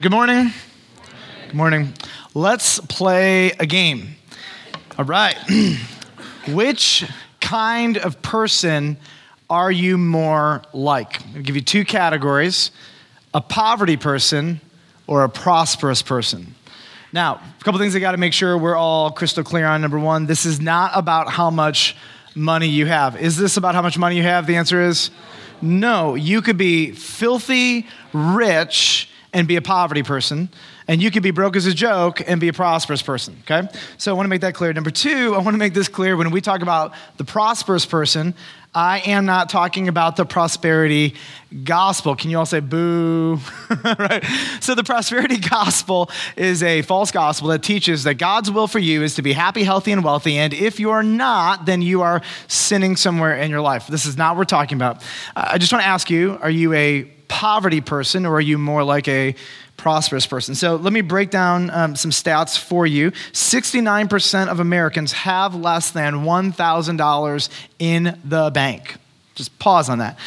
Good morning. Good morning. Let's play a game. All right. Which kind of person are you more like? I'll give you two categories a poverty person or a prosperous person. Now, a couple things I got to make sure we're all crystal clear on. Number one, this is not about how much money you have. Is this about how much money you have? The answer is no. You could be filthy rich and be a poverty person, and you could be broke as a joke and be a prosperous person, okay? So I want to make that clear. Number two, I want to make this clear when we talk about the prosperous person, I am not talking about the prosperity gospel. Can you all say boo? right? So, the prosperity gospel is a false gospel that teaches that God's will for you is to be happy, healthy, and wealthy. And if you are not, then you are sinning somewhere in your life. This is not what we're talking about. I just want to ask you are you a poverty person or are you more like a prosperous person? So let me break down um, some stats for you. 69% of Americans have less than $1,000 in the bank. Just pause on that.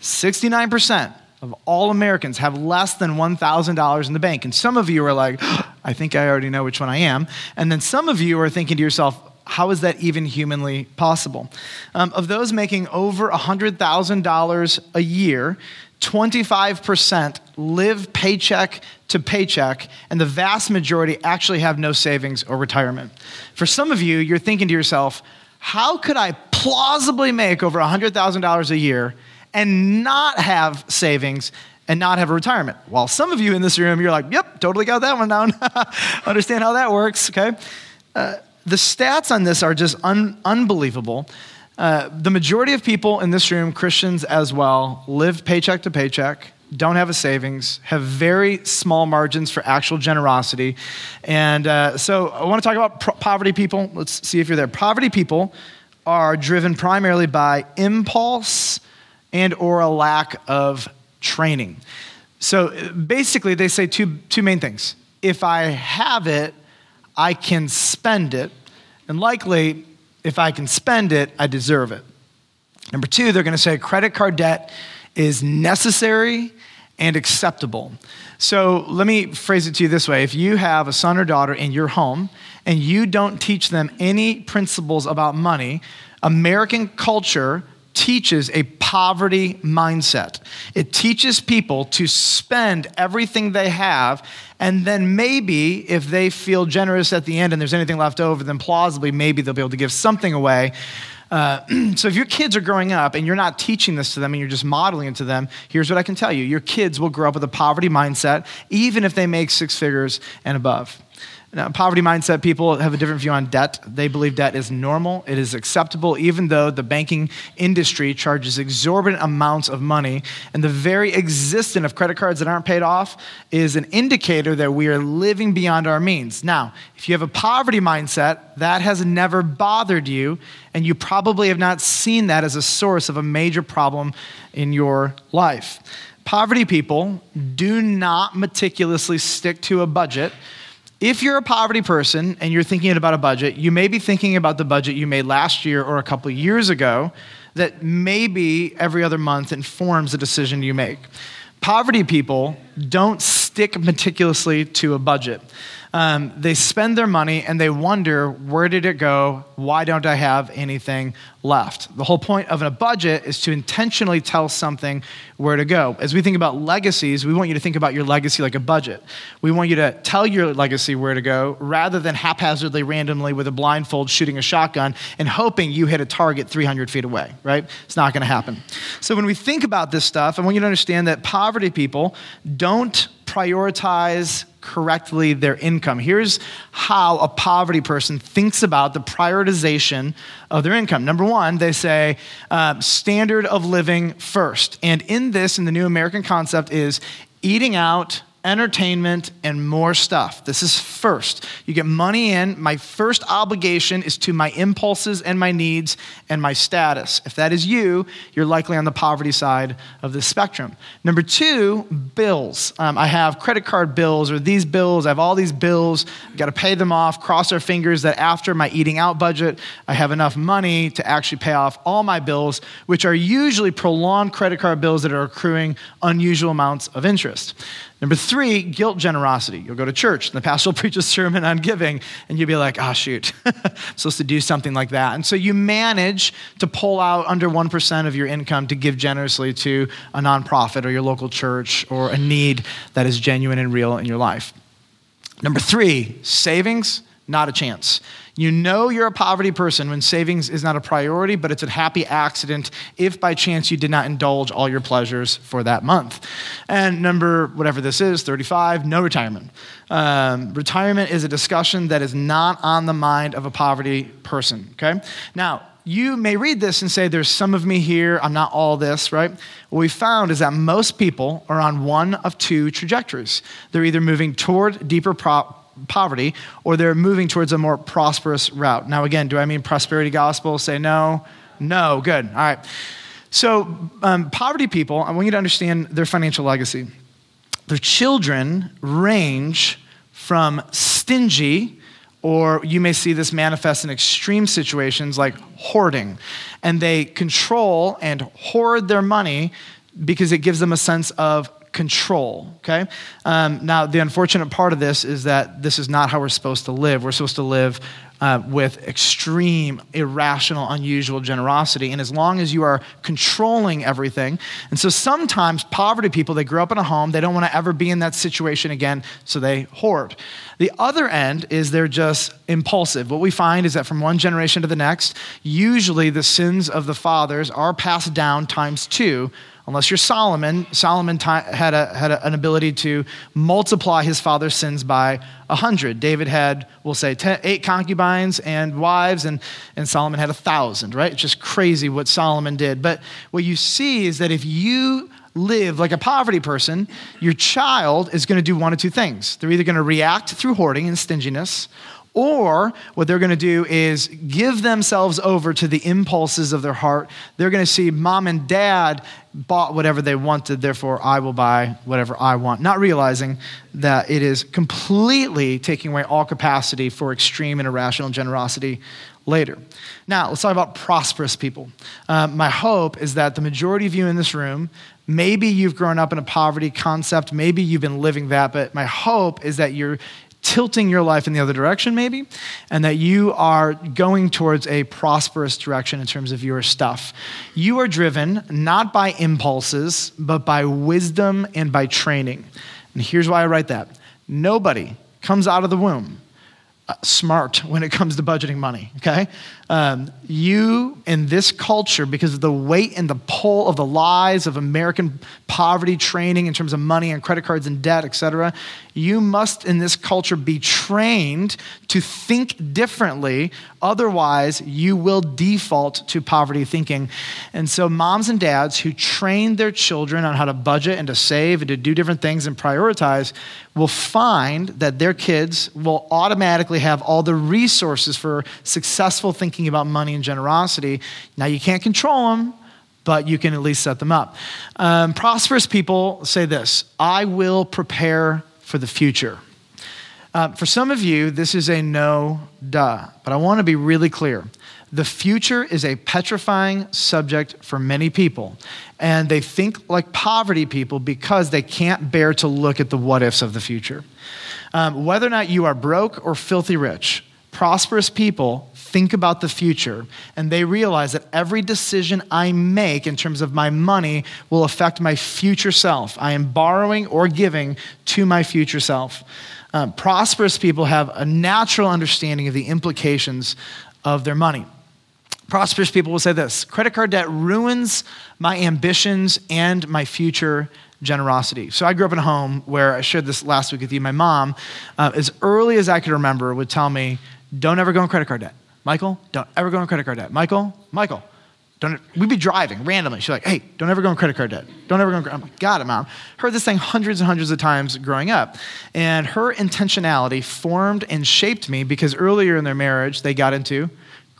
69% of all Americans have less than $1,000 in the bank. And some of you are like, I think I already know which one I am. And then some of you are thinking to yourself, how is that even humanly possible? Um, of those making over $100,000 a year, 25% live paycheck to paycheck, and the vast majority actually have no savings or retirement. For some of you, you're thinking to yourself, how could I plausibly make over $100,000 a year and not have savings and not have a retirement? While some of you in this room, you're like, yep, totally got that one down. Understand how that works, okay? Uh, the stats on this are just un- unbelievable. Uh, the majority of people in this room, Christians as well, live paycheck to paycheck, don't have a savings, have very small margins for actual generosity. And uh, so I want to talk about pro- poverty people. Let's see if you're there. Poverty people are driven primarily by impulse and or a lack of training. So basically they say two, two main things. If I have it, I can spend it. And likely if I can spend it, I deserve it. Number two, they're going to say credit card debt is necessary and acceptable. So let me phrase it to you this way if you have a son or daughter in your home and you don't teach them any principles about money, American culture teaches a poverty mindset. It teaches people to spend everything they have, and then maybe if they feel generous at the end and there's anything left over, then plausibly maybe they'll be able to give something away. Uh, so if your kids are growing up and you're not teaching this to them and you're just modeling it to them, here's what I can tell you: your kids will grow up with a poverty mindset, even if they make six figures and above. Now, poverty mindset people have a different view on debt. They believe debt is normal, it is acceptable, even though the banking industry charges exorbitant amounts of money. And the very existence of credit cards that aren't paid off is an indicator that we are living beyond our means. Now, if you have a poverty mindset, that has never bothered you, and you probably have not seen that as a source of a major problem in your life. Poverty people do not meticulously stick to a budget if you're a poverty person and you're thinking about a budget, you may be thinking about the budget you made last year or a couple years ago that maybe every other month informs the decision you make. Poverty people don't stick meticulously to a budget um, they spend their money and they wonder, where did it go? Why don't I have anything left? The whole point of a budget is to intentionally tell something where to go. As we think about legacies, we want you to think about your legacy like a budget. We want you to tell your legacy where to go rather than haphazardly, randomly, with a blindfold, shooting a shotgun and hoping you hit a target 300 feet away, right? It's not going to happen. So when we think about this stuff, I want you to understand that poverty people don't prioritize correctly their income. Here's how a poverty person thinks about the prioritization of their income. Number one, they say uh, standard of living first. And in this, in the new American concept, is eating out entertainment, and more stuff. This is first. You get money in. My first obligation is to my impulses and my needs and my status. If that is you, you're likely on the poverty side of the spectrum. Number two, bills. Um, I have credit card bills or these bills. I have all these bills. I've got to pay them off. Cross our fingers that after my eating out budget, I have enough money to actually pay off all my bills, which are usually prolonged credit card bills that are accruing unusual amounts of interest. Number three, guilt generosity. You'll go to church, and the pastor will preach a sermon on giving, and you'll be like, oh, shoot, I'm supposed to do something like that. And so you manage to pull out under 1% of your income to give generously to a nonprofit or your local church or a need that is genuine and real in your life. Number three, savings, not a chance. You know you're a poverty person when savings is not a priority, but it's a happy accident if by chance you did not indulge all your pleasures for that month. And number, whatever this is, 35, no retirement. Um, retirement is a discussion that is not on the mind of a poverty person, okay? Now, you may read this and say, There's some of me here, I'm not all this, right? What we found is that most people are on one of two trajectories. They're either moving toward deeper pro- poverty or they're moving towards a more prosperous route. Now, again, do I mean prosperity gospel? Say no. No, good. All right. So, um, poverty people, I want you to understand their financial legacy. Their children range from stingy, or you may see this manifest in extreme situations like hoarding. And they control and hoard their money because it gives them a sense of control, okay? Um, now, the unfortunate part of this is that this is not how we're supposed to live. We're supposed to live uh, with extreme, irrational, unusual generosity. And as long as you are controlling everything, and so sometimes poverty people, they grow up in a home, they don't want to ever be in that situation again, so they hoard. The other end is they're just impulsive. What we find is that from one generation to the next, usually the sins of the fathers are passed down times two Unless you're Solomon, Solomon t- had, a, had a, an ability to multiply his father's sins by a hundred. David had, we'll say, ten, eight concubines and wives, and, and Solomon had a thousand, right? It's just crazy what Solomon did. But what you see is that if you live like a poverty person, your child is going to do one of two things. They're either going to react through hoarding and stinginess, or what they're going to do is give themselves over to the impulses of their heart. They're going to see mom and dad bought whatever they wanted, therefore I will buy whatever I want. Not realizing that it is completely taking away all capacity for extreme and irrational generosity later. Now, let's talk about prosperous people. Uh, my hope is that the majority of you in this room, maybe you've grown up in a poverty concept, maybe you've been living that, but my hope is that you're tilting your life in the other direction, maybe, and that you are going towards a prosperous direction in terms of your stuff. You are driven not by impulses, but by wisdom and by training. And here's why I write that nobody comes out of the womb uh, smart when it comes to budgeting money, okay? Um, you in this culture, because of the weight and the pull of the lies of American poverty training in terms of money and credit cards and debt, et cetera, you must in this culture be trained to think differently. Otherwise, you will default to poverty thinking. And so, moms and dads who train their children on how to budget and to save and to do different things and prioritize will find that their kids will automatically have all the resources for successful thinking about money and generosity. Now, you can't control them, but you can at least set them up. Um, prosperous people say this I will prepare for the future. Uh, for some of you, this is a no duh, but I want to be really clear. The future is a petrifying subject for many people, and they think like poverty people because they can't bear to look at the what ifs of the future. Um, whether or not you are broke or filthy rich, prosperous people think about the future and they realize that every decision I make in terms of my money will affect my future self. I am borrowing or giving to my future self. Um, prosperous people have a natural understanding of the implications of their money. Prosperous people will say this credit card debt ruins my ambitions and my future generosity. So I grew up in a home where I shared this last week with you. My mom, uh, as early as I could remember, would tell me, don't ever go on credit card debt. Michael, don't ever go on credit card debt. Michael, Michael, don't. We'd be driving randomly. She's like, hey, don't ever go on credit card debt. Don't ever go on. I'm like, got it, mom. Heard this thing hundreds and hundreds of times growing up, and her intentionality formed and shaped me because earlier in their marriage they got into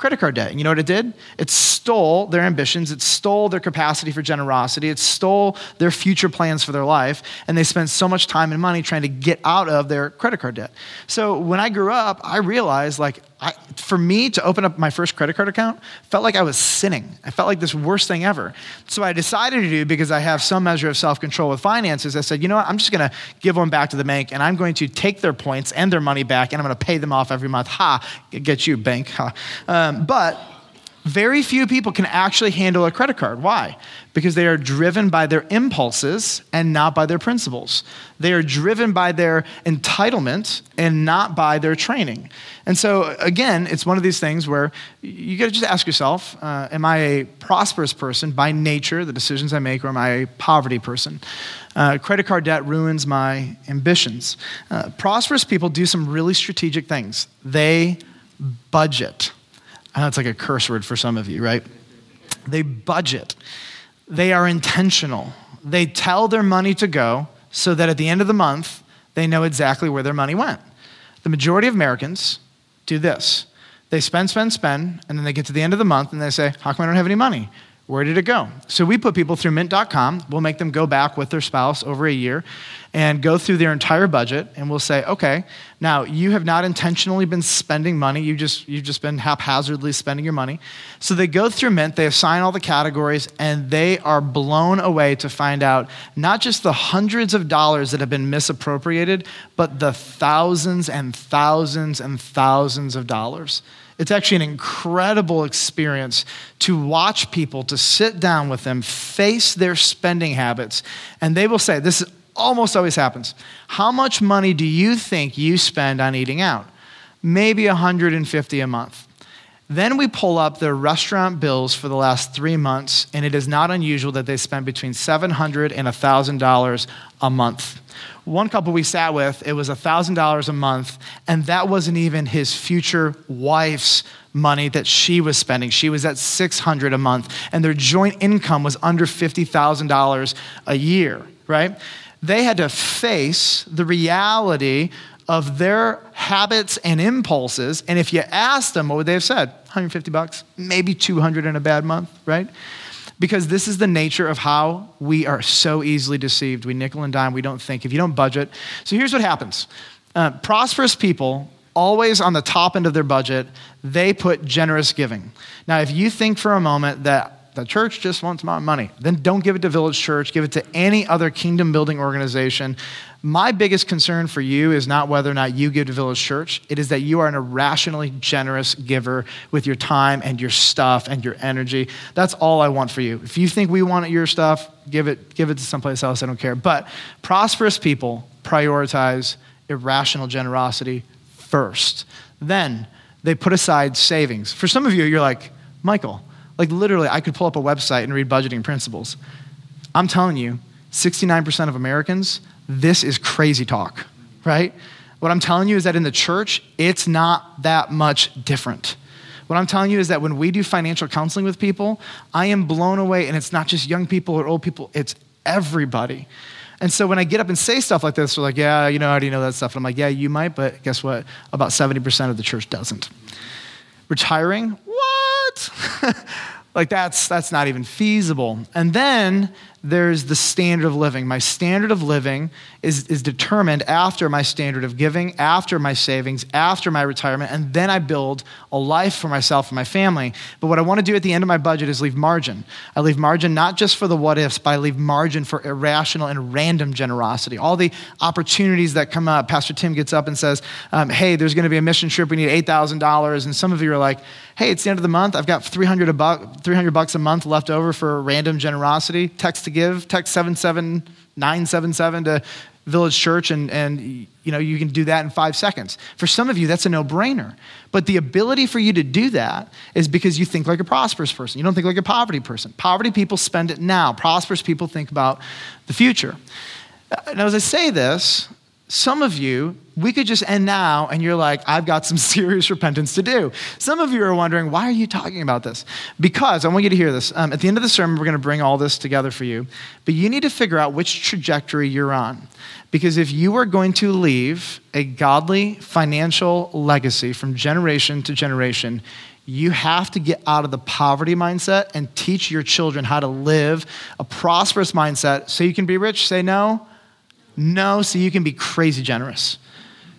credit card debt. And you know what it did? It stole their ambitions, it stole their capacity for generosity, it stole their future plans for their life, and they spent so much time and money trying to get out of their credit card debt. So when I grew up, I realized like I, for me to open up my first credit card account felt like I was sinning. I felt like this worst thing ever. So I decided to do because I have some measure of self control with finances. I said, you know what? I'm just going to give one back to the bank and I'm going to take their points and their money back and I'm going to pay them off every month. Ha, get you, bank. Ha. Um, but very few people can actually handle a credit card. Why? Because they are driven by their impulses and not by their principles. They are driven by their entitlement and not by their training. And so, again, it's one of these things where you got to just ask yourself uh, Am I a prosperous person by nature, the decisions I make, or am I a poverty person? Uh, credit card debt ruins my ambitions. Uh, prosperous people do some really strategic things, they budget. I know it's like a curse word for some of you, right? They budget, they are intentional. They tell their money to go so that at the end of the month, they know exactly where their money went. The majority of Americans do this they spend, spend, spend, and then they get to the end of the month and they say, How come I don't have any money? Where did it go? So we put people through mint.com. We'll make them go back with their spouse over a year and go through their entire budget and we'll say, okay, now you have not intentionally been spending money. You just you've just been haphazardly spending your money. So they go through Mint, they assign all the categories, and they are blown away to find out not just the hundreds of dollars that have been misappropriated, but the thousands and thousands and thousands of dollars. It's actually an incredible experience to watch people, to sit down with them, face their spending habits, and they will say, This almost always happens. How much money do you think you spend on eating out? Maybe 150 a month. Then we pull up their restaurant bills for the last three months, and it is not unusual that they spend between 700 and $1,000 a month. One couple we sat with, it was $1,000 a month, and that wasn't even his future wife's money that she was spending. She was at 600 a month, and their joint income was under $50,000 a year, right? They had to face the reality of their habits and impulses, and if you asked them, what would they have said? 150 bucks, maybe 200 in a bad month, right? because this is the nature of how we are so easily deceived. We nickel and dime, we don't think. If you don't budget, so here's what happens uh, prosperous people, always on the top end of their budget, they put generous giving. Now, if you think for a moment that the church just wants my money. Then don't give it to Village Church, give it to any other kingdom building organization. My biggest concern for you is not whether or not you give to Village Church, it is that you are an irrationally generous giver with your time and your stuff and your energy. That's all I want for you. If you think we want your stuff, give it, give it to someplace else. I don't care. But prosperous people prioritize irrational generosity first. Then they put aside savings. For some of you, you're like, Michael, like, literally, I could pull up a website and read budgeting principles. I'm telling you, 69% of Americans, this is crazy talk, right? What I'm telling you is that in the church, it's not that much different. What I'm telling you is that when we do financial counseling with people, I am blown away, and it's not just young people or old people, it's everybody. And so when I get up and say stuff like this, they're like, yeah, you know, I already know that stuff. And I'm like, yeah, you might, but guess what? About 70% of the church doesn't. Retiring? What? like that's that's not even feasible. And then there's the standard of living. My standard of living is, is determined after my standard of giving, after my savings, after my retirement, and then I build a life for myself and my family. But what I want to do at the end of my budget is leave margin. I leave margin not just for the what ifs, but I leave margin for irrational and random generosity. All the opportunities that come up. Pastor Tim gets up and says, um, Hey, there's going to be a mission trip. We need $8,000. And some of you are like, Hey, it's the end of the month. I've got 300, a buck, 300 bucks a month left over for random generosity. Text give, text 77977 to Village Church, and, and you know, you can do that in five seconds. For some of you, that's a no brainer. But the ability for you to do that is because you think like a prosperous person. You don't think like a poverty person. Poverty people spend it now, prosperous people think about the future. Uh, now, as I say this, some of you, we could just end now and you're like, I've got some serious repentance to do. Some of you are wondering, why are you talking about this? Because I want you to hear this. Um, at the end of the sermon, we're going to bring all this together for you. But you need to figure out which trajectory you're on. Because if you are going to leave a godly financial legacy from generation to generation, you have to get out of the poverty mindset and teach your children how to live a prosperous mindset so you can be rich. Say no no, so you can be crazy generous.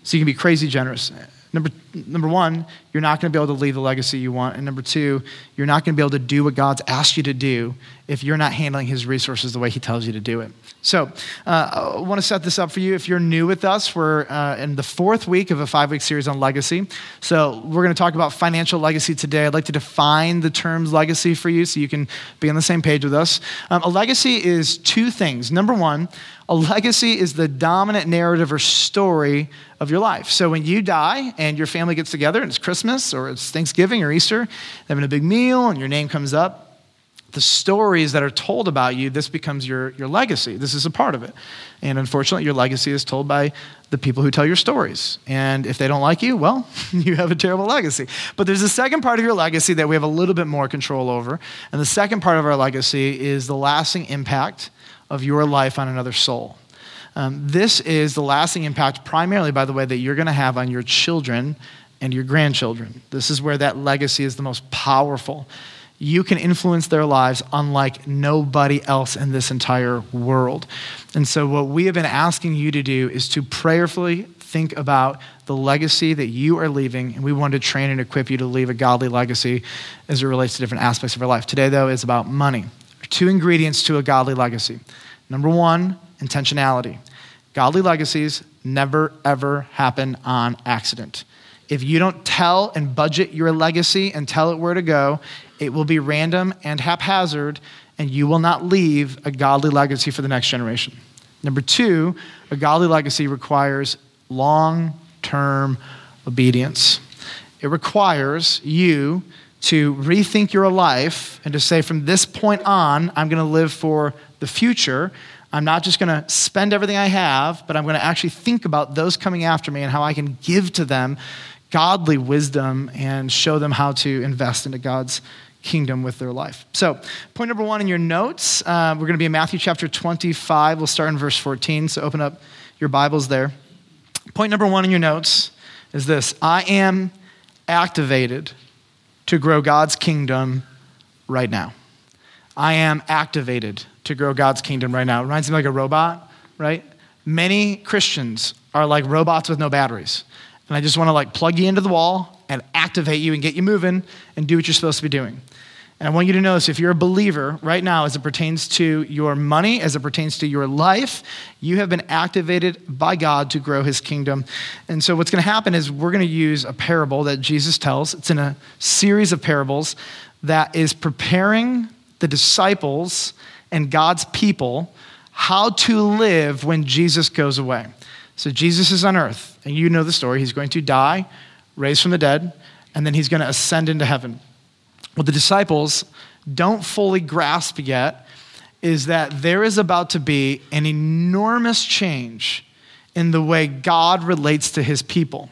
So you can be crazy generous. Number number one, you're not going to be able to leave the legacy you want. And number two, you're not going to be able to do what God's asked you to do if you're not handling his resources the way he tells you to do it. So uh, I want to set this up for you. If you're new with us, we're uh, in the fourth week of a five week series on legacy. So we're going to talk about financial legacy today. I'd like to define the terms legacy for you so you can be on the same page with us. Um, a legacy is two things. Number one, a legacy is the dominant narrative or story of your life. So when you die and your family gets together and it's Christmas or it's Thanksgiving or Easter, having a big meal and your name comes up, the stories that are told about you, this becomes your, your legacy. This is a part of it. And unfortunately, your legacy is told by the people who tell your stories. And if they don't like you, well, you have a terrible legacy. But there's a second part of your legacy that we have a little bit more control over. And the second part of our legacy is the lasting impact of your life on another soul. Um, this is the lasting impact, primarily, by the way, that you're going to have on your children and your grandchildren. This is where that legacy is the most powerful. You can influence their lives unlike nobody else in this entire world. And so, what we have been asking you to do is to prayerfully think about the legacy that you are leaving, and we want to train and equip you to leave a godly legacy as it relates to different aspects of your life. Today, though, is about money. Two ingredients to a godly legacy. Number one, intentionality. Godly legacies never, ever happen on accident. If you don't tell and budget your legacy and tell it where to go, it will be random and haphazard, and you will not leave a godly legacy for the next generation. Number two, a godly legacy requires long term obedience. It requires you to rethink your life and to say, from this point on, I'm going to live for the future. I'm not just going to spend everything I have, but I'm going to actually think about those coming after me and how I can give to them godly wisdom and show them how to invest into God's kingdom with their life. So, point number one in your notes, uh, we're going to be in Matthew chapter 25. We'll start in verse 14. So, open up your Bibles there. Point number one in your notes is this I am activated to grow God's kingdom right now. I am activated to grow God's kingdom right now. It reminds me like a robot, right? Many Christians are like robots with no batteries. And I just want to like plug you into the wall and activate you and get you moving and do what you're supposed to be doing. And I want you to notice if you're a believer right now, as it pertains to your money, as it pertains to your life, you have been activated by God to grow his kingdom. And so, what's going to happen is we're going to use a parable that Jesus tells. It's in a series of parables that is preparing the disciples and God's people how to live when Jesus goes away. So, Jesus is on earth, and you know the story. He's going to die, raised from the dead, and then he's going to ascend into heaven. What the disciples don't fully grasp yet is that there is about to be an enormous change in the way God relates to his people.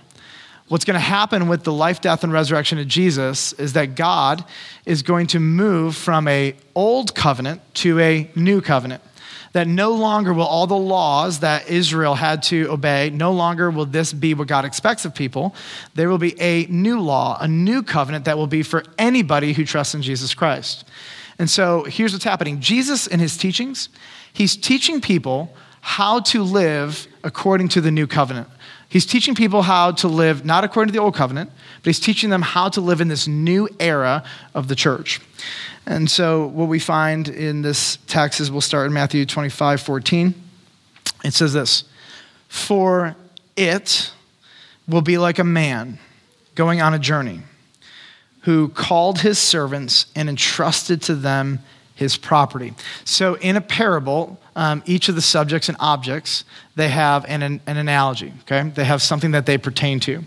What's going to happen with the life, death, and resurrection of Jesus is that God is going to move from a old covenant to a new covenant that no longer will all the laws that Israel had to obey, no longer will this be what God expects of people. There will be a new law, a new covenant that will be for anybody who trusts in Jesus Christ. And so here's what's happening Jesus, in his teachings, he's teaching people how to live according to the new covenant. He's teaching people how to live not according to the old covenant, but he's teaching them how to live in this new era of the church. And so, what we find in this text is we'll start in Matthew 25 14. It says this For it will be like a man going on a journey who called his servants and entrusted to them his property. So, in a parable, um, each of the subjects and objects, they have an, an, an, analogy, okay? They have something that they pertain to.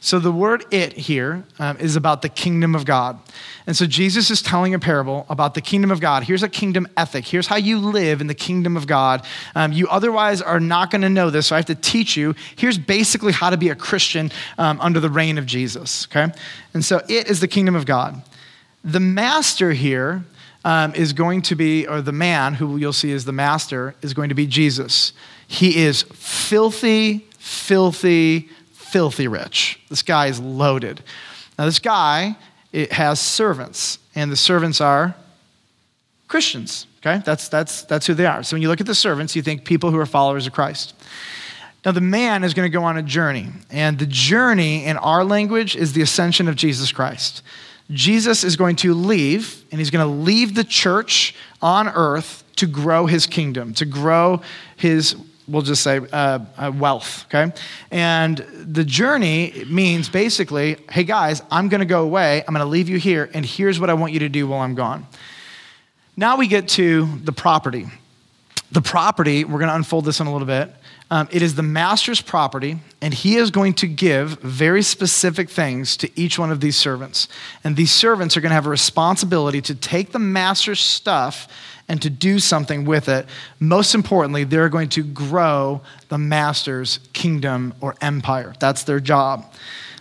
So, the word it here um, is about the kingdom of God. And so, Jesus is telling a parable about the kingdom of God. Here's a kingdom ethic. Here's how you live in the kingdom of God. Um, you otherwise are not going to know this, so I have to teach you. Here's basically how to be a Christian um, under the reign of Jesus, okay? And so, it is the kingdom of God. The master here, um, is going to be, or the man who you'll see is the master, is going to be Jesus. He is filthy, filthy, filthy rich. This guy is loaded. Now, this guy it has servants, and the servants are Christians. Okay, that's, that's, that's who they are. So when you look at the servants, you think people who are followers of Christ. Now, the man is going to go on a journey, and the journey in our language is the ascension of Jesus Christ. Jesus is going to leave, and he's going to leave the church on earth to grow his kingdom, to grow his, we'll just say, uh, uh, wealth, okay? And the journey means basically, hey guys, I'm going to go away, I'm going to leave you here, and here's what I want you to do while I'm gone. Now we get to the property. The property, we're going to unfold this in a little bit. Um, it is the master's property, and he is going to give very specific things to each one of these servants. And these servants are going to have a responsibility to take the master's stuff and to do something with it. Most importantly, they're going to grow the master's kingdom or empire. That's their job.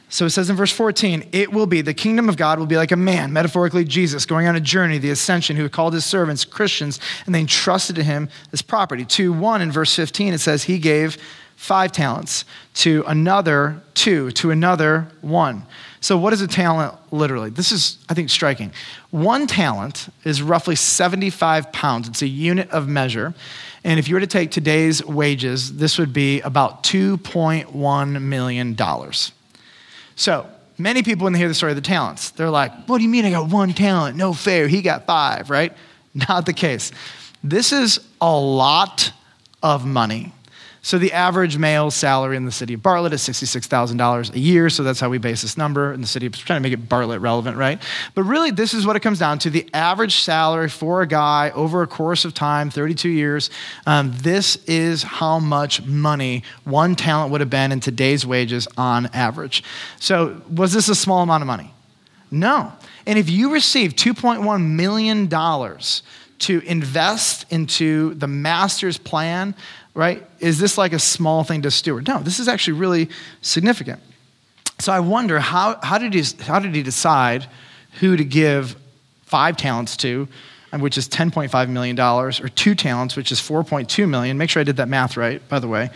So it says in verse 14, it will be, the kingdom of God will be like a man, metaphorically Jesus, going on a journey, the ascension, who called his servants Christians, and they entrusted to him this property. 2 1 in verse 15, it says, he gave five talents, to another two, to another one. So, what is a talent literally? This is, I think, striking. One talent is roughly 75 pounds, it's a unit of measure. And if you were to take today's wages, this would be about $2.1 million. So, many people, when they hear the story of the talents, they're like, What do you mean I got one talent? No fair. He got five, right? Not the case. This is a lot of money. So the average male salary in the city of Bartlett is $66,000 a year. So that's how we base this number in the city. trying to make it Bartlett relevant, right? But really, this is what it comes down to. The average salary for a guy over a course of time, 32 years, um, this is how much money one talent would have been in today's wages on average. So was this a small amount of money? No. And if you receive $2.1 million to invest into the master's plan, right? Is this like a small thing to steward? No, this is actually really significant. So I wonder how, how, did, he, how did he decide who to give five talents to, which is $10.5 million, or two talents, which is 4.2 million? Make sure I did that math right, by the way.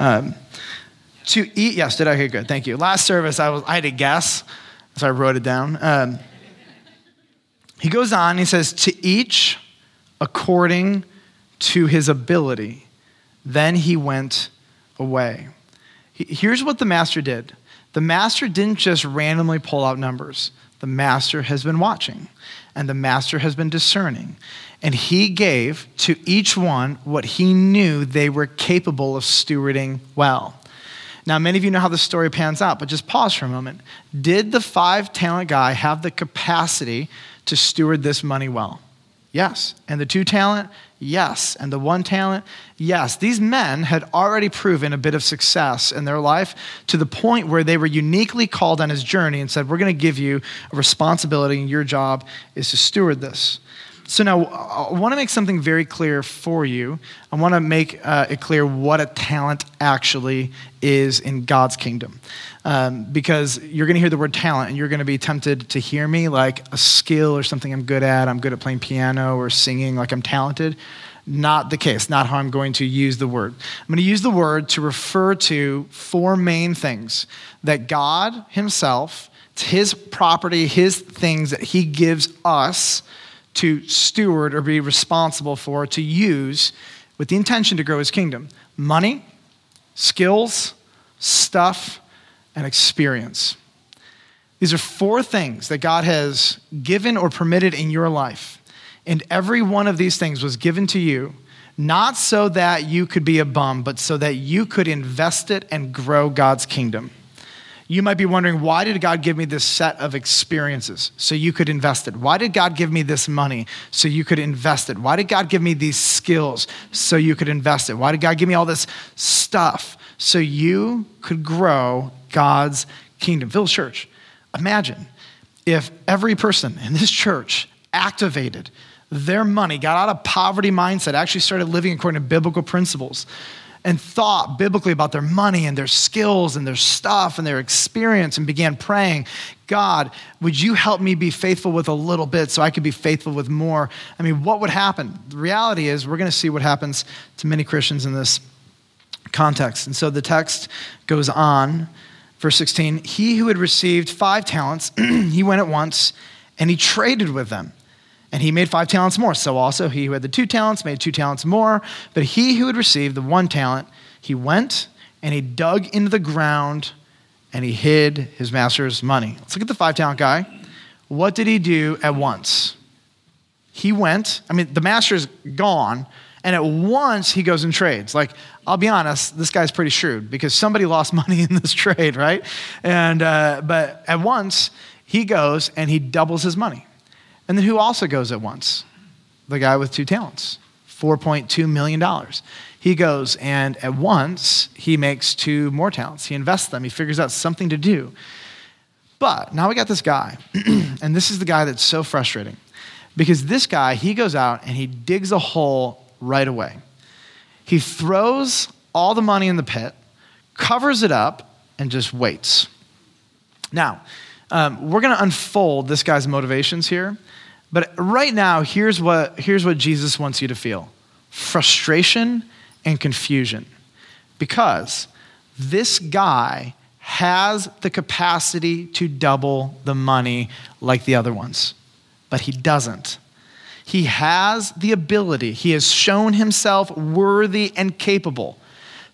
Um, to eat, yes, did I? Okay, good, thank you. Last service, I, was, I had a guess, so I wrote it down. Um, he goes on, he says, to each according to his ability. Then he went away. Here's what the master did the master didn't just randomly pull out numbers, the master has been watching, and the master has been discerning. And he gave to each one what he knew they were capable of stewarding well. Now, many of you know how the story pans out, but just pause for a moment. Did the five talent guy have the capacity to steward this money well? Yes. And the two talent? Yes. And the one talent? Yes. These men had already proven a bit of success in their life to the point where they were uniquely called on his journey and said, We're going to give you a responsibility, and your job is to steward this. So now I want to make something very clear for you. I want to make uh, it clear what a talent actually is in God's kingdom. Um, because you're going to hear the word talent and you're going to be tempted to hear me like a skill or something I'm good at. I'm good at playing piano or singing, like I'm talented. Not the case, not how I'm going to use the word. I'm going to use the word to refer to four main things that God Himself, His property, His things that He gives us to steward or be responsible for, to use with the intention to grow his kingdom money, skills, stuff, and experience. These are four things that God has given or permitted in your life. And every one of these things was given to you not so that you could be a bum, but so that you could invest it and grow God's kingdom. You might be wondering, why did God give me this set of experiences so you could invest it? Why did God give me this money so you could invest it? Why did God give me these skills so you could invest it? Why did God give me all this stuff so you could grow God's kingdom? Village Church, imagine if every person in this church activated their money, got out of poverty mindset, actually started living according to biblical principles and thought biblically about their money and their skills and their stuff and their experience and began praying, God, would you help me be faithful with a little bit so I could be faithful with more? I mean, what would happen? The reality is, we're going to see what happens to many Christians in this context. And so the text goes on, verse 16 He who had received five talents, he went at once and he traded with them and he made five talents more. So also he who had the two talents made two talents more. But he who had received the one talent, he went and he dug into the ground and he hid his master's money. Let's look at the five talent guy. What did he do at once? He went, I mean, the master's gone, and at once he goes and trades. Like, I'll be honest, this guy's pretty shrewd because somebody lost money in this trade, right? And, uh, but at once he goes and he doubles his money. And then who also goes at once? The guy with two talents, $4.2 million. He goes and at once he makes two more talents. He invests them, he figures out something to do. But now we got this guy, and this is the guy that's so frustrating because this guy, he goes out and he digs a hole right away. He throws all the money in the pit, covers it up, and just waits. Now, um, we're going to unfold this guy's motivations here, but right now, here's what, here's what Jesus wants you to feel frustration and confusion. Because this guy has the capacity to double the money like the other ones, but he doesn't. He has the ability, he has shown himself worthy and capable.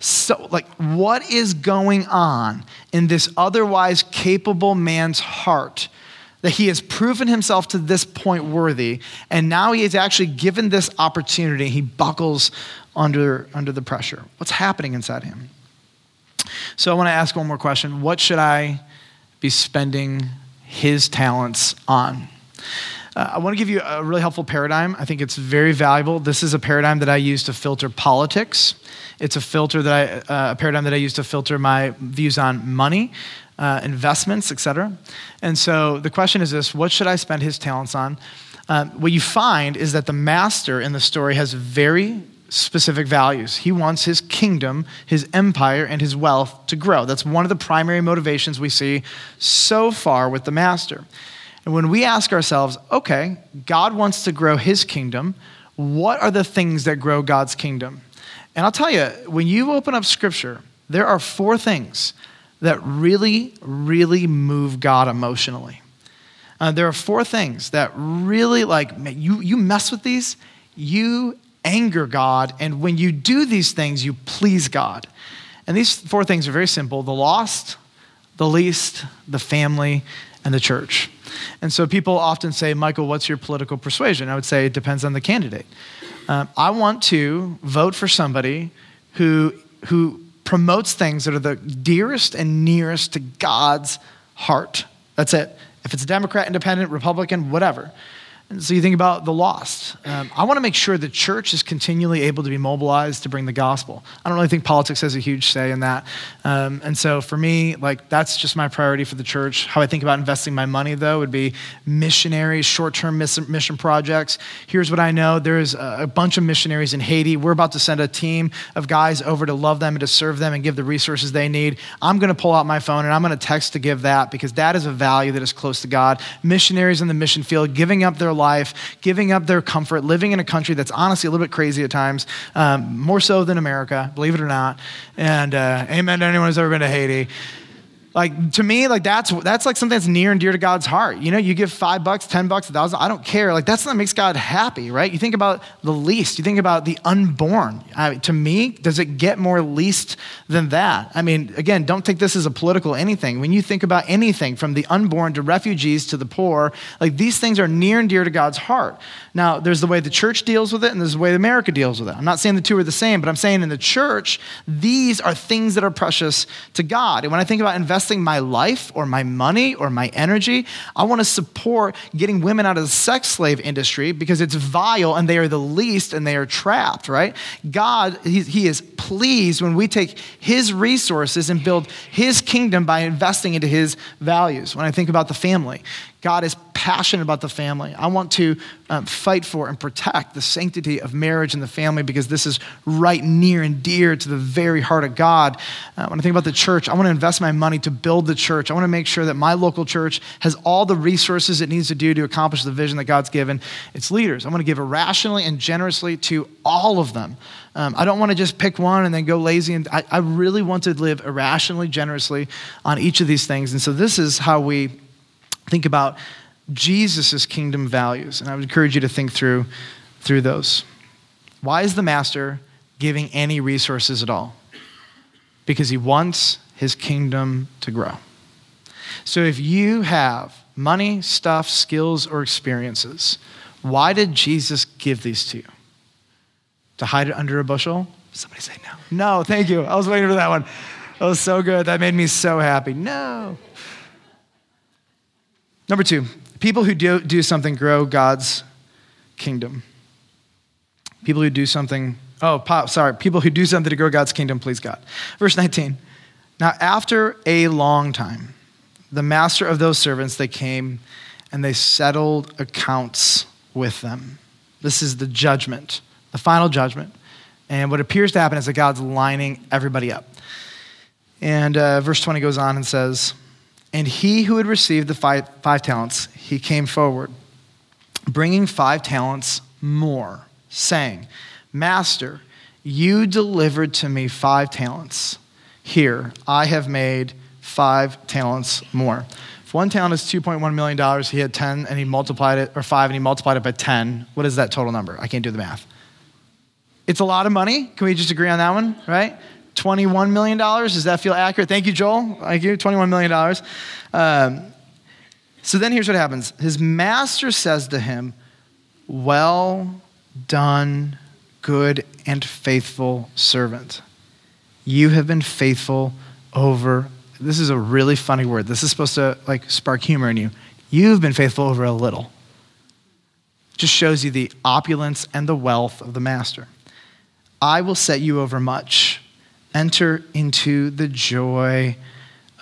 So, like, what is going on in this otherwise capable man's heart? That he has proven himself to this point worthy, and now he is actually given this opportunity. He buckles under, under the pressure. What's happening inside him? So, I want to ask one more question What should I be spending his talents on? Uh, I want to give you a really helpful paradigm. I think it's very valuable. This is a paradigm that I use to filter politics. It's a filter that I, uh, a paradigm that I use to filter my views on money, uh, investments, etc. And so the question is this: What should I spend his talents on? Um, what you find is that the master in the story has very specific values. He wants his kingdom, his empire, and his wealth to grow. That's one of the primary motivations we see so far with the master. And when we ask ourselves, okay, God wants to grow his kingdom, what are the things that grow God's kingdom? And I'll tell you, when you open up scripture, there are four things that really, really move God emotionally. Uh, there are four things that really, like, you, you mess with these, you anger God. And when you do these things, you please God. And these four things are very simple the lost, the least, the family, and the church. And so people often say, Michael, what's your political persuasion? I would say it depends on the candidate. Um, I want to vote for somebody who, who promotes things that are the dearest and nearest to God's heart. That's it. If it's a Democrat, Independent, Republican, whatever. And so you think about the lost. Um, I want to make sure the church is continually able to be mobilized to bring the gospel. I don't really think politics has a huge say in that. Um, and so for me, like that's just my priority for the church. How I think about investing my money, though, would be missionaries, short-term mission projects. Here's what I know: there's a bunch of missionaries in Haiti. We're about to send a team of guys over to love them and to serve them and give the resources they need. I'm going to pull out my phone and I'm going to text to give that because that is a value that is close to God. Missionaries in the mission field giving up their life, giving up their comfort, living in a country that's honestly a little bit crazy at times, um, more so than America, believe it or not. And uh, amen to anyone who's ever been to Haiti. Like to me, like that's that's like something that's near and dear to God's heart. You know, you give five bucks, ten bucks, a thousand. I don't care. Like that's what makes God happy, right? You think about the least. You think about the unborn. I to me, does it get more least than that? I mean, again, don't take this as a political anything. When you think about anything from the unborn to refugees to the poor, like these things are near and dear to God's heart. Now, there's the way the church deals with it, and there's the way America deals with it. I'm not saying the two are the same, but I'm saying in the church, these are things that are precious to God. And when I think about investing my life or my money or my energy, I want to support getting women out of the sex slave industry because it's vile and they are the least and they are trapped, right? God, He, he is pleased when we take His resources and build His kingdom by investing into His values. When I think about the family, God is passionate about the family. I want to um, fight for and protect the sanctity of marriage and the family because this is right near and dear to the very heart of God. Uh, when I think about the church, I want to invest my money to build the church. I want to make sure that my local church has all the resources it needs to do to accomplish the vision that God's given its leaders. I want to give irrationally and generously to all of them. Um, I don't want to just pick one and then go lazy. And I, I really want to live irrationally, generously on each of these things. And so this is how we think about Jesus' kingdom values. And I would encourage you to think through, through those. Why is the master giving any resources at all? because he wants his kingdom to grow. So if you have money, stuff, skills, or experiences, why did Jesus give these to you? To hide it under a bushel? Somebody say no. No, thank you. I was waiting for that one. That was so good. That made me so happy. No. Number two, people who do, do something grow God's kingdom. People who do something, oh, pop, sorry, people who do something to grow God's kingdom, please God. Verse 19. Now, after a long time, the master of those servants, they came and they settled accounts with them. This is the judgment, the final judgment. And what appears to happen is that God's lining everybody up. And uh, verse 20 goes on and says, And he who had received the five, five talents, he came forward, bringing five talents more, saying, Master, you delivered to me five talents. Here, I have made five talents more. If one talent is $2.1 million, he had 10 and he multiplied it, or five and he multiplied it by 10. What is that total number? I can't do the math. It's a lot of money. Can we just agree on that one, right? $21 million. Does that feel accurate? Thank you, Joel. Thank you. $21 million. Um, so then here's what happens His master says to him, Well done, good and faithful servant. You have been faithful over this is a really funny word. This is supposed to like spark humor in you. You've been faithful over a little. Just shows you the opulence and the wealth of the master. I will set you over much. Enter into the joy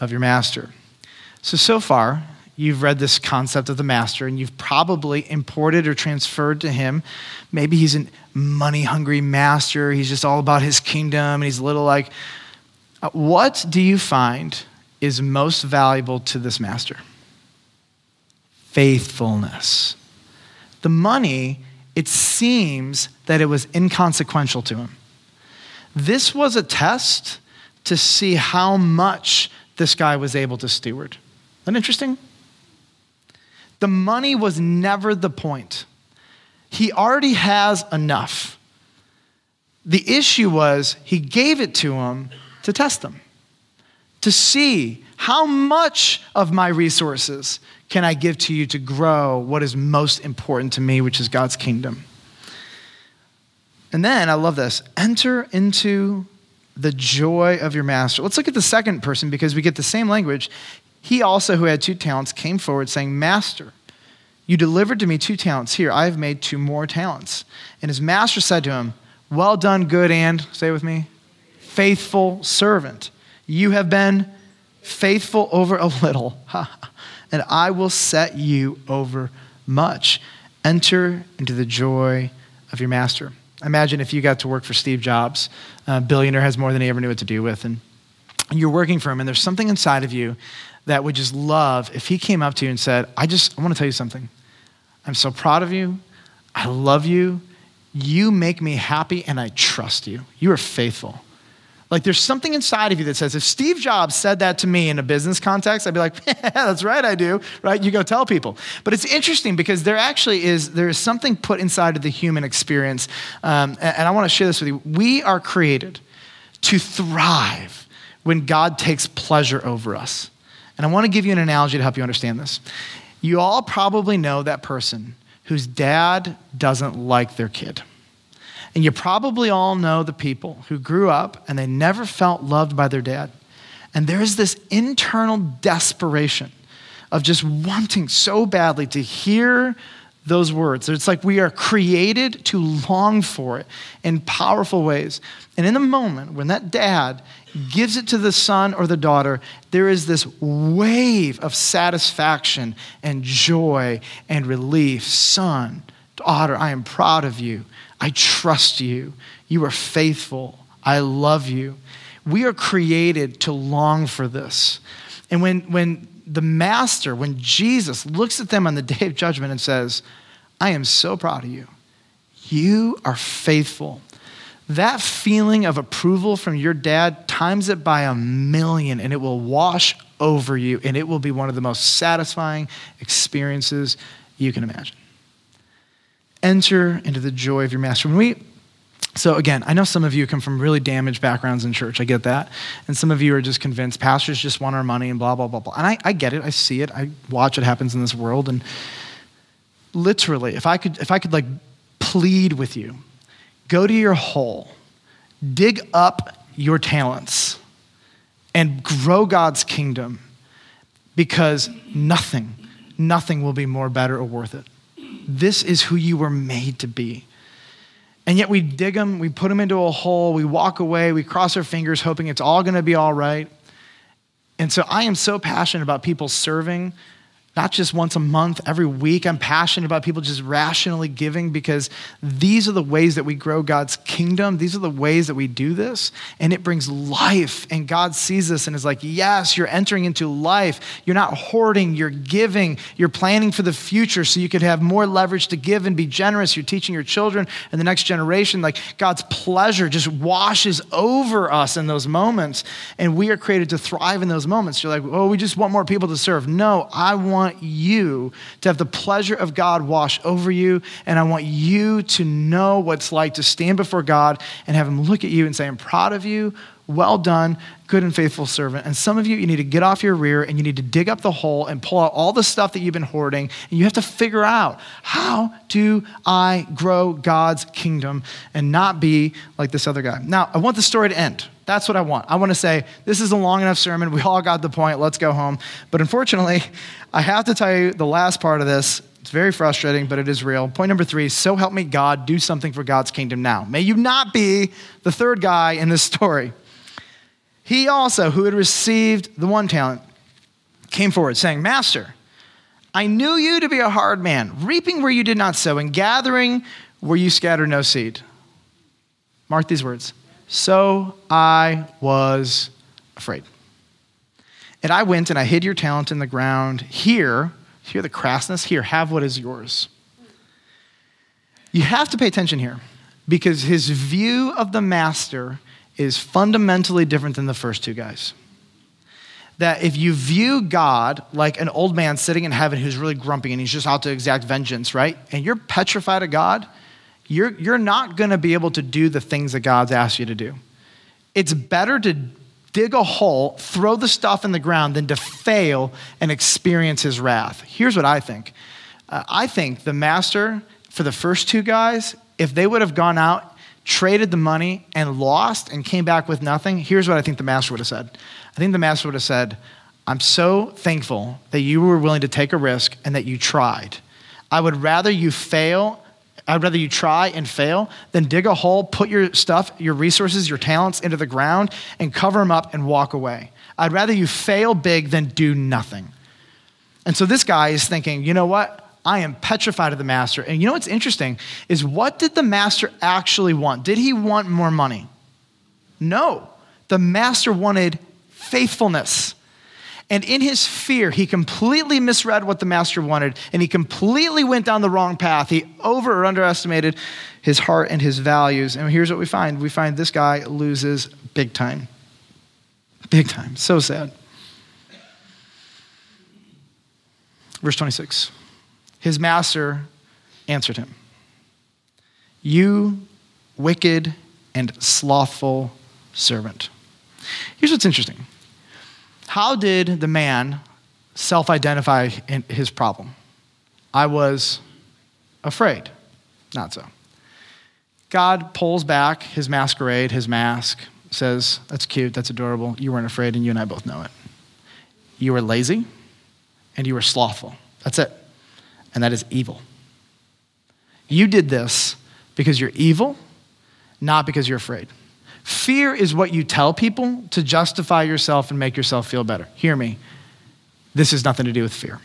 of your master. So, so far, you've read this concept of the master and you've probably imported or transferred to him. Maybe he's a money hungry master. He's just all about his kingdom and he's a little like, uh, what do you find is most valuable to this master? Faithfulness. The money, it seems that it was inconsequential to him. This was a test to see how much this guy was able to steward. Isn't that interesting? The money was never the point. He already has enough. The issue was he gave it to him to test them, to see how much of my resources can I give to you to grow what is most important to me, which is God's kingdom. And then I love this enter into the joy of your master. Let's look at the second person because we get the same language. He also, who had two talents, came forward saying, Master, you delivered to me two talents. Here, I have made two more talents. And his master said to him, Well done, good and, say with me, faithful servant. You have been faithful over a little, and I will set you over much. Enter into the joy of your master. Imagine if you got to work for Steve Jobs, a billionaire has more than he ever knew what to do with, and you're working for him, and there's something inside of you that would just love if he came up to you and said, I just I want to tell you something. I'm so proud of you. I love you. You make me happy, and I trust you. You are faithful. Like there's something inside of you that says, if Steve Jobs said that to me in a business context, I'd be like, yeah, that's right, I do, right? You go tell people. But it's interesting because there actually is, there is something put inside of the human experience. Um, and, and I want to share this with you. We are created to thrive when God takes pleasure over us. And I want to give you an analogy to help you understand this. You all probably know that person whose dad doesn't like their kid. And you probably all know the people who grew up and they never felt loved by their dad. And there's this internal desperation of just wanting so badly to hear those words. It's like we are created to long for it in powerful ways. And in the moment when that dad gives it to the son or the daughter, there is this wave of satisfaction and joy and relief. Son, daughter, I am proud of you. I trust you. You are faithful. I love you. We are created to long for this. And when, when the Master, when Jesus looks at them on the day of judgment and says, I am so proud of you, you are faithful. That feeling of approval from your dad times it by a million and it will wash over you and it will be one of the most satisfying experiences you can imagine enter into the joy of your master. When we So, again, I know some of you come from really damaged backgrounds in church. I get that. And some of you are just convinced pastors just want our money and blah, blah, blah, blah. And I, I get it. I see it. I watch what happens in this world. And literally, if I could, if I could like plead with you, go to your hole, dig up your talents, and grow God's kingdom because nothing, nothing will be more better or worth it. This is who you were made to be. And yet we dig them, we put them into a hole, we walk away, we cross our fingers hoping it's all going to be all right. And so I am so passionate about people serving not just once a month, every week. I'm passionate about people just rationally giving because these are the ways that we grow God's kingdom. These are the ways that we do this, and it brings life. And God sees this and is like, Yes, you're entering into life. You're not hoarding, you're giving. You're planning for the future so you could have more leverage to give and be generous. You're teaching your children and the next generation. Like God's pleasure just washes over us in those moments, and we are created to thrive in those moments. You're like, Oh, we just want more people to serve. No, I want want you to have the pleasure of God wash over you, and I want you to know what it's like to stand before God and have Him look at you and say, I'm proud of you. Well done, good and faithful servant. And some of you, you need to get off your rear and you need to dig up the hole and pull out all the stuff that you've been hoarding. And you have to figure out how do I grow God's kingdom and not be like this other guy. Now, I want the story to end. That's what I want. I want to say, this is a long enough sermon. We all got the point. Let's go home. But unfortunately, I have to tell you the last part of this. It's very frustrating, but it is real. Point number three so help me God, do something for God's kingdom now. May you not be the third guy in this story. He also, who had received the one talent, came forward, saying, Master, I knew you to be a hard man, reaping where you did not sow, and gathering where you scattered no seed. Mark these words. So I was afraid. And I went and I hid your talent in the ground. Here, hear the crassness? Here, have what is yours. You have to pay attention here because his view of the master is fundamentally different than the first two guys. That if you view God like an old man sitting in heaven who's really grumpy and he's just out to exact vengeance, right? And you're petrified of God, you're, you're not going to be able to do the things that God's asked you to do. It's better to dig a hole, throw the stuff in the ground, than to fail and experience his wrath. Here's what I think uh, I think the master, for the first two guys, if they would have gone out, traded the money, and lost and came back with nothing, here's what I think the master would have said. I think the master would have said, I'm so thankful that you were willing to take a risk and that you tried. I would rather you fail I'd rather you try and fail than dig a hole, put your stuff, your resources, your talents into the ground, and cover them up and walk away. I'd rather you fail big than do nothing. And so this guy is thinking, you know what? I am petrified of the master. And you know what's interesting is what did the master actually want? Did he want more money? No. The master wanted faithfulness. And in his fear, he completely misread what the master wanted and he completely went down the wrong path. He over or underestimated his heart and his values. And here's what we find we find this guy loses big time. Big time. So sad. Verse 26 His master answered him, You wicked and slothful servant. Here's what's interesting how did the man self identify his problem? I was afraid. Not so. God pulls back his masquerade, his mask, says, That's cute, that's adorable. You weren't afraid, and you and I both know it. You were lazy and you were slothful. That's it. And that is evil. You did this because you're evil, not because you're afraid. Fear is what you tell people to justify yourself and make yourself feel better. Hear me. This has nothing to do with fear.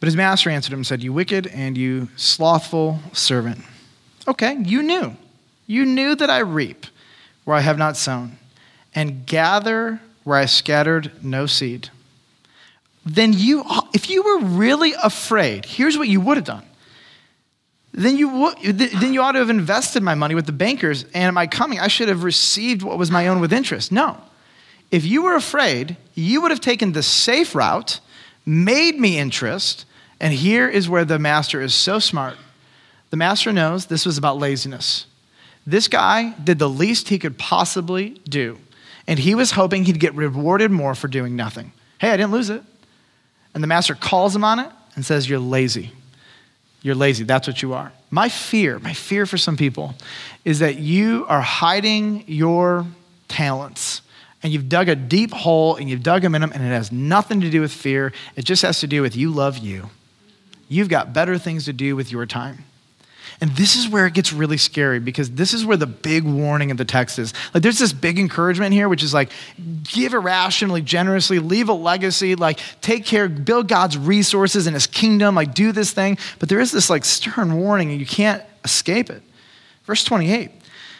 But his master answered him and said, You wicked and you slothful servant. Okay, you knew. You knew that I reap where I have not sown, and gather where I scattered no seed. Then you, if you were really afraid, here's what you would have done then you, would, then you ought to have invested my money with the bankers, and am I coming? I should have received what was my own with interest. No. If you were afraid, you would have taken the safe route, made me interest, and here is where the master is so smart. The master knows this was about laziness. This guy did the least he could possibly do, and he was hoping he'd get rewarded more for doing nothing. Hey, I didn't lose it. And the master calls him on it and says, You're lazy. You're lazy. That's what you are. My fear, my fear for some people is that you are hiding your talents and you've dug a deep hole and you've dug them in them, and it has nothing to do with fear. It just has to do with you love you. You've got better things to do with your time. And this is where it gets really scary because this is where the big warning of the text is. Like, there's this big encouragement here, which is like, give irrationally, generously, leave a legacy, like, take care, build God's resources in his kingdom, like, do this thing. But there is this, like, stern warning, and you can't escape it. Verse 28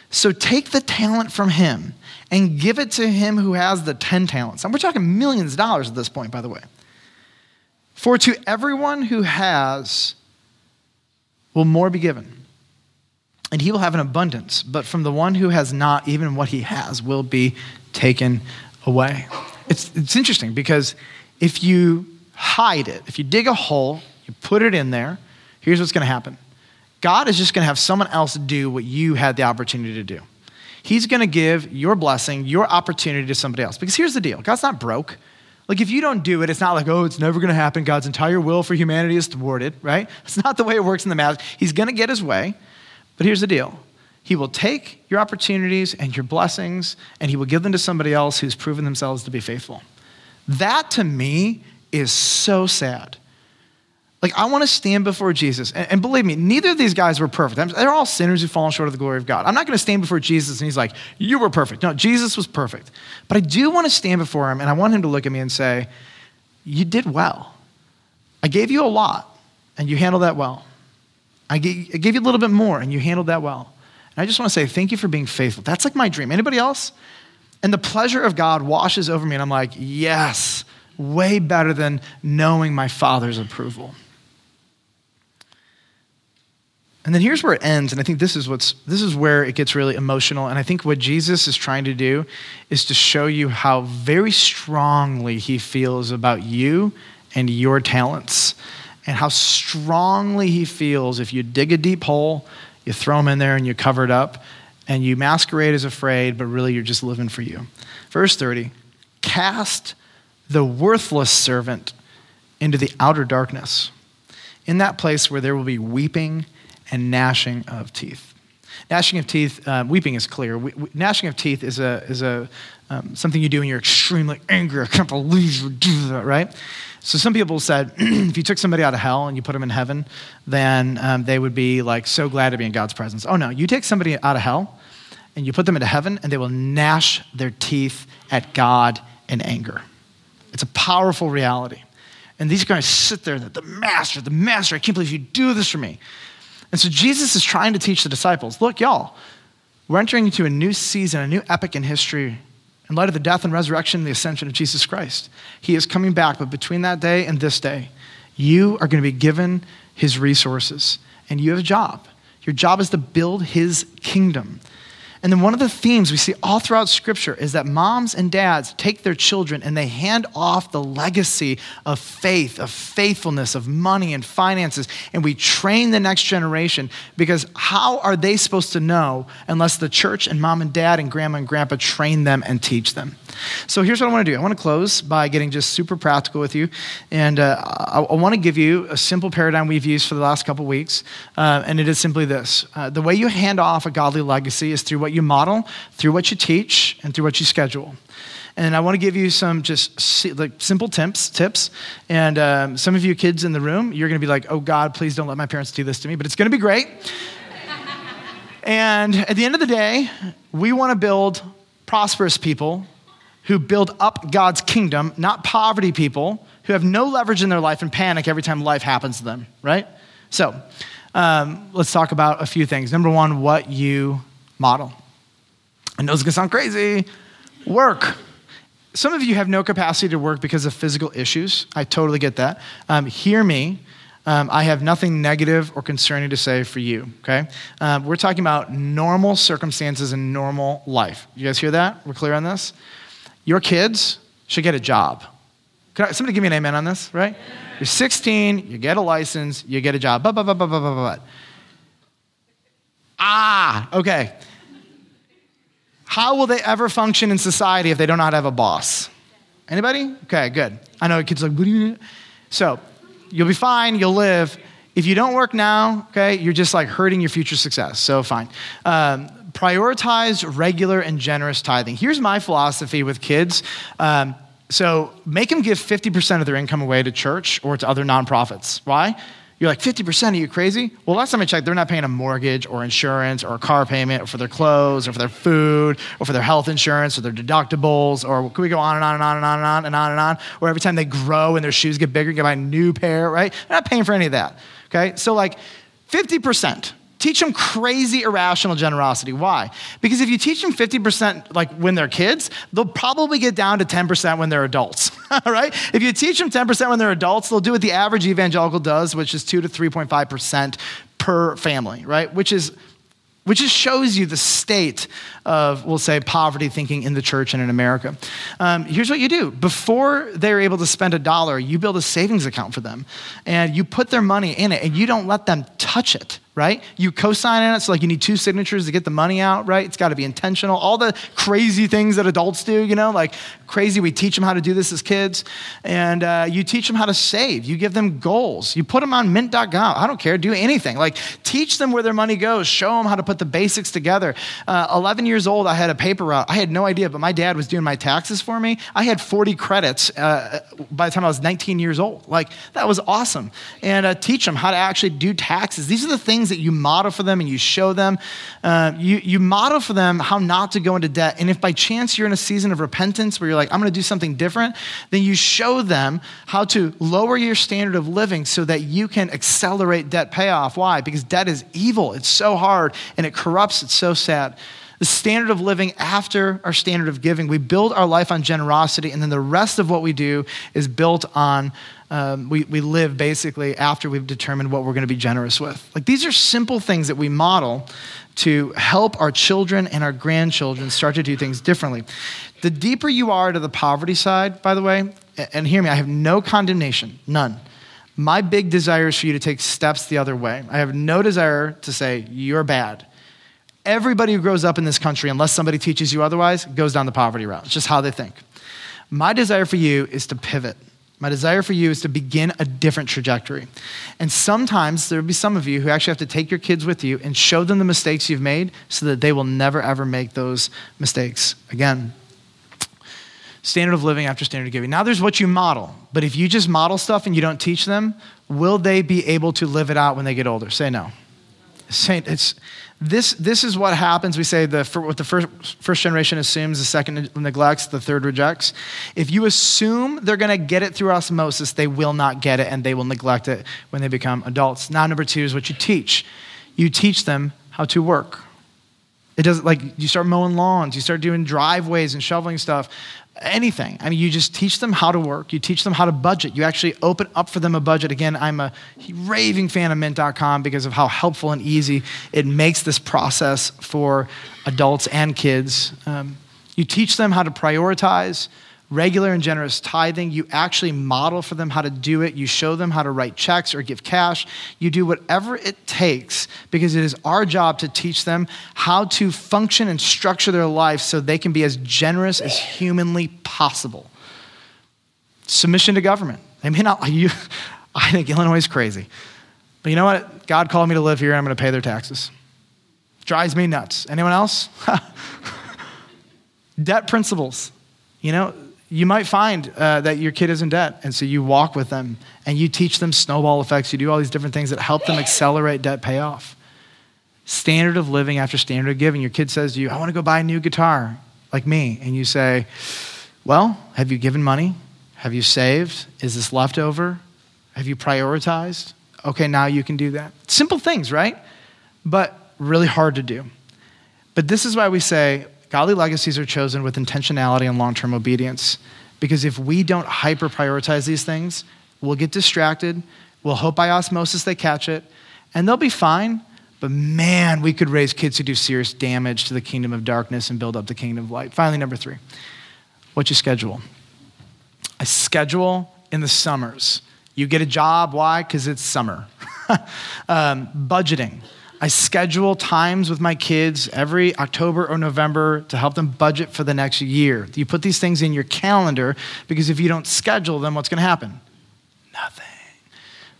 So take the talent from him and give it to him who has the 10 talents. And we're talking millions of dollars at this point, by the way. For to everyone who has will more be given, and he will have an abundance. But from the one who has not, even what he has will be taken away. It's, it's interesting because if you hide it, if you dig a hole, you put it in there, here's what's going to happen God is just going to have someone else do what you had the opportunity to do. He's going to give your blessing, your opportunity to somebody else. Because here's the deal God's not broke. Like, if you don't do it, it's not like, oh, it's never going to happen. God's entire will for humanity is thwarted, right? It's not the way it works in the math. He's going to get his way. But here's the deal He will take your opportunities and your blessings, and He will give them to somebody else who's proven themselves to be faithful. That to me is so sad. Like, I want to stand before Jesus. And, and, believe me, neither of these guys were perfect. They're all sinners who've fallen short of the glory of God. I'm not going to stand before Jesus and he's like, You were perfect. No, Jesus was perfect. But I do want to stand before him and I want him to look at me and say, You did well. I gave you a lot and you handled that well. I gave, I gave you a little bit more and you handled that well. And I just want to say, Thank you for being faithful. That's like my dream. Anybody else? And the pleasure of God washes over me and I'm like, Yes, way better than knowing my Father's approval. And then here's where it ends, and I think this is what's this is where it gets really emotional. And I think what Jesus is trying to do is to show you how very strongly he feels about you and your talents, and how strongly he feels if you dig a deep hole, you throw them in there and you cover it up, and you masquerade as afraid, but really you're just living for you. Verse 30 Cast the worthless servant into the outer darkness, in that place where there will be weeping and gnashing of teeth. Gnashing of teeth, uh, weeping is clear. We, we, gnashing of teeth is, a, is a, um, something you do when you're extremely angry. I can't believe you do that, right? So some people said if you took somebody out of hell and you put them in heaven, then um, they would be like so glad to be in God's presence. Oh no, you take somebody out of hell and you put them into heaven and they will gnash their teeth at God in anger. It's a powerful reality. And these guys sit there, the master, the master, I can't believe you do this for me. And so Jesus is trying to teach the disciples look, y'all, we're entering into a new season, a new epic in history in light of the death and resurrection and the ascension of Jesus Christ. He is coming back, but between that day and this day, you are going to be given his resources, and you have a job. Your job is to build his kingdom. And then one of the themes we see all throughout Scripture is that moms and dads take their children and they hand off the legacy of faith, of faithfulness, of money and finances, and we train the next generation because how are they supposed to know unless the church and mom and dad and grandma and grandpa train them and teach them? So here's what I want to do I want to close by getting just super practical with you. And uh, I, I, want to give you a simple paradigm we've used for the last couple weeks. Uh, and it is simply this uh, the way you hand off a godly legacy is through what you model, through what you teach, and through what you schedule. And I want to give you some just like simple tips. Tips, and um, some of you kids in the room, you're going to be like, "Oh God, please don't let my parents do this to me." But it's going to be great. and at the end of the day, we want to build prosperous people who build up God's kingdom, not poverty people who have no leverage in their life and panic every time life happens to them, right? So, um, let's talk about a few things. Number one, what you model. Know it's gonna sound crazy. Work. Some of you have no capacity to work because of physical issues. I totally get that. Um, hear me. Um, I have nothing negative or concerning to say for you, okay? Um, we're talking about normal circumstances and normal life. You guys hear that? We're clear on this? Your kids should get a job. I, somebody give me an amen on this, right? You're 16, you get a license, you get a job. Blah, blah, blah, blah, blah, blah, blah. Ah, okay. How will they ever function in society if they do not have a boss? Anybody? Okay, good. I know kids like? So you'll be fine, you'll live. If you don't work now, okay, you're just like hurting your future success. So fine. Um, prioritize regular and generous tithing. Here's my philosophy with kids. Um, so make them give 50% of their income away to church or to other nonprofits. Why? You're like, 50%? Are you crazy? Well, last time I checked, they're not paying a mortgage or insurance or a car payment or for their clothes or for their food or for their health insurance or their deductibles or can we go on and on and on and on and on and on and on? Or every time they grow and their shoes get bigger, you can buy a new pair, right? They're not paying for any of that. Okay? So, like, 50%. Teach them crazy irrational generosity. Why? Because if you teach them 50% like when they're kids, they'll probably get down to 10% when they're adults. right? If you teach them 10% when they're adults, they'll do what the average evangelical does, which is 2 to 3.5% per family, right? Which is which just shows you the state of, we'll say, poverty thinking in the church and in America. Um, here's what you do before they're able to spend a dollar, you build a savings account for them and you put their money in it and you don't let them touch it right? You co-sign on it, so like you need two signatures to get the money out, right? It's got to be intentional. All the crazy things that adults do, you know, like crazy. We teach them how to do this as kids, and uh, you teach them how to save. You give them goals. You put them on Mint.gov. I don't care. Do anything. Like teach them where their money goes. Show them how to put the basics together. Uh, 11 years old, I had a paper route. I had no idea, but my dad was doing my taxes for me. I had 40 credits uh, by the time I was 19 years old. Like that was awesome. And uh, teach them how to actually do taxes. These are the things things that you model for them and you show them. Uh, you, you model for them how not to go into debt. And if by chance you're in a season of repentance where you're like, I'm going to do something different, then you show them how to lower your standard of living so that you can accelerate debt payoff. Why? Because debt is evil. It's so hard and it corrupts. It's so sad the standard of living after our standard of giving. We build our life on generosity, and then the rest of what we do is built on um, we, we live basically after we've determined what we're going to be generous with. Like these are simple things that we model to help our children and our grandchildren start to do things differently. The deeper you are to the poverty side, by the way, and hear me, I have no condemnation, none. My big desire is for you to take steps the other way. I have no desire to say, you're bad. Everybody who grows up in this country, unless somebody teaches you otherwise, goes down the poverty route. It's just how they think. My desire for you is to pivot my desire for you is to begin a different trajectory. And sometimes there will be some of you who actually have to take your kids with you and show them the mistakes you've made so that they will never, ever make those mistakes again. Standard of living after standard of giving. Now there's what you model. But if you just model stuff and you don't teach them, will they be able to live it out when they get older? Say no. Say, it's, this, this is what happens. We say the, what the first, first generation assumes, the second neglects, the third rejects. If you assume they're going to get it through osmosis, they will not get it and they will neglect it when they become adults. Now, number two is what you teach. You teach them how to work. It doesn't like you start mowing lawns, you start doing driveways and shoveling stuff anything. I mean, you just teach them how to work, you teach them how to budget. You actually open up for them a budget. Again, I'm a raving fan of mint.com because of how helpful and easy it makes this process for adults and kids. Um, you teach them how to prioritize, regular and generous tithing. You actually model for them how to do it. You show them how to write checks or give cash. You do whatever it takes because it is our job to teach them how to function and structure their life so they can be as generous as humanly possible. Submission to government. I mean, you, I think Illinois is crazy. But you know what? God called me to live here and I'm going to pay their taxes. Drives me nuts. Anyone else? Debt principles. You know, you might find uh, that your kid is in debt. And so you walk with them and you teach them snowball effects. You do all these different things that help them accelerate debt payoff. Standard of living after standard of giving. Your kid says to you, I want to go buy a new guitar, like me. And you say, Well, have you given money? Have you saved? Is this leftover? Have you prioritized? Okay, now you can do that. Simple things, right? But really hard to do. But this is why we say Godly legacies are chosen with intentionality and long term obedience. Because if we don't hyper prioritize these things, we'll get distracted. We'll hope by osmosis they catch it, and they'll be fine. But man, we could raise kids who do serious damage to the kingdom of darkness and build up the kingdom of light. Finally, number three, what you schedule. A schedule in the summers. You get a job, why? Because it's summer. um, budgeting. I schedule times with my kids every October or November to help them budget for the next year. You put these things in your calendar because if you don't schedule them, what's going to happen? Nothing.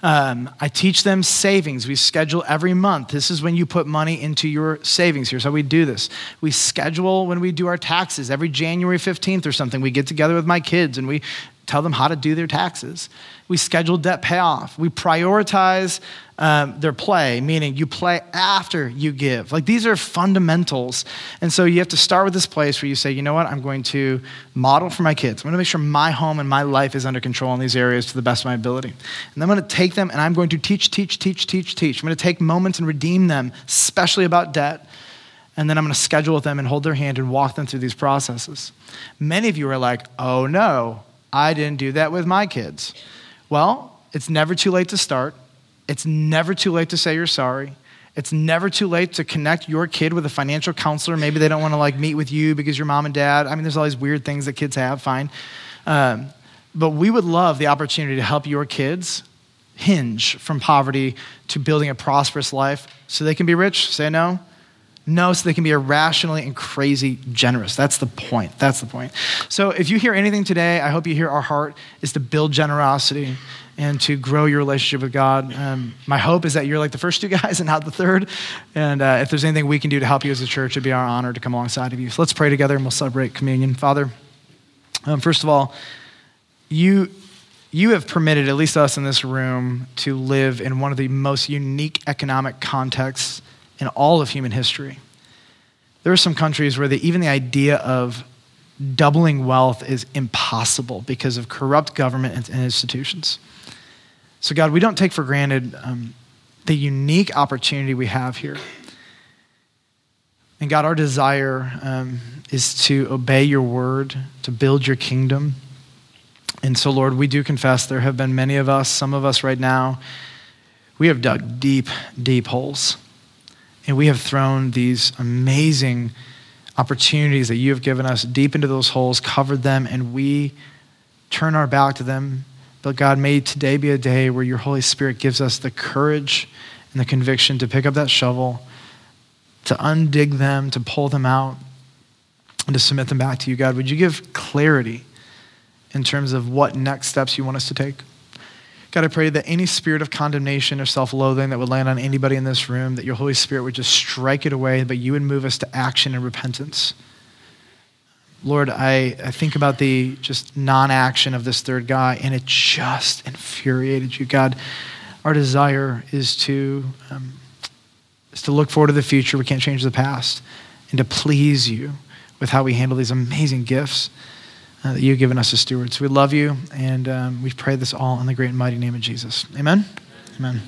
Um, I teach them savings. We schedule every month. This is when you put money into your savings. Here's how we do this. We schedule when we do our taxes every January 15th or something. We get together with my kids and we tell them how to do their taxes. We schedule debt payoff. We prioritize um, their play, meaning you play after you give. Like these are fundamentals. And so you have to start with this place where you say, you know what, I'm going to model for my kids. I'm going to make sure my home and my life is under control in these areas to the best of my ability. And I'm going to take them and I'm going to teach, teach, teach, teach, teach. I'm going to take moments and redeem them, especially about debt. And then I'm going to schedule with them and hold their hand and walk them through these processes. Many of you are like, oh no, I didn't do that with my kids. Well, it's never too late to start. It's never too late to say you're sorry. It's never too late to connect your kid with a financial counselor. Maybe they don't want to like meet with you because your mom and dad. I mean, there's all these weird things that kids have. Fine, um, but we would love the opportunity to help your kids hinge from poverty to building a prosperous life, so they can be rich. Say no. No, so they can be irrationally and crazy generous. That's the point. That's the point. So if you hear anything today, I hope you hear our heart is to build generosity and to grow your relationship with God. Um, my hope is that you're like the first two guys and not the third. And uh, if there's anything we can do to help you as a church, it'd be our honor to come alongside of you. So let's pray together and we'll celebrate communion. Father, um, first of all, you you have permitted at least us in this room to live in one of the most unique economic contexts in all of human history. There are some countries where the, even the idea of doubling wealth is impossible because of corrupt government and, institutions. So, God, we don't take for granted um, the unique opportunity we have here. And God, our desire um, is to obey your word, to build your kingdom. And so, Lord, we do confess there have been many of us, some of us right now, we have dug deep, deep holes. And we have thrown these amazing opportunities that you have given us deep into those holes, covered them, and we turn our back to them. But God, may today be a day where your Holy Spirit gives us the courage and the conviction to pick up that shovel, to undig them, to pull them out, and to submit them back to you, God. Would you give clarity in terms of what next steps you want us to take? God, I pray that any spirit of condemnation or self loathing that would land on anybody in this room, that your Holy Spirit would just strike it away, but you would move us to action and repentance. Lord, I, I think about the just non action of this third guy, and it just infuriated you. God, our desire is to, um, is to look forward to the future. We can't change the past, and to please you with how we handle these amazing gifts uh, that you've given us as stewards. We love you, and um, we pray this all in the great and mighty name of Jesus. Amen. Amen.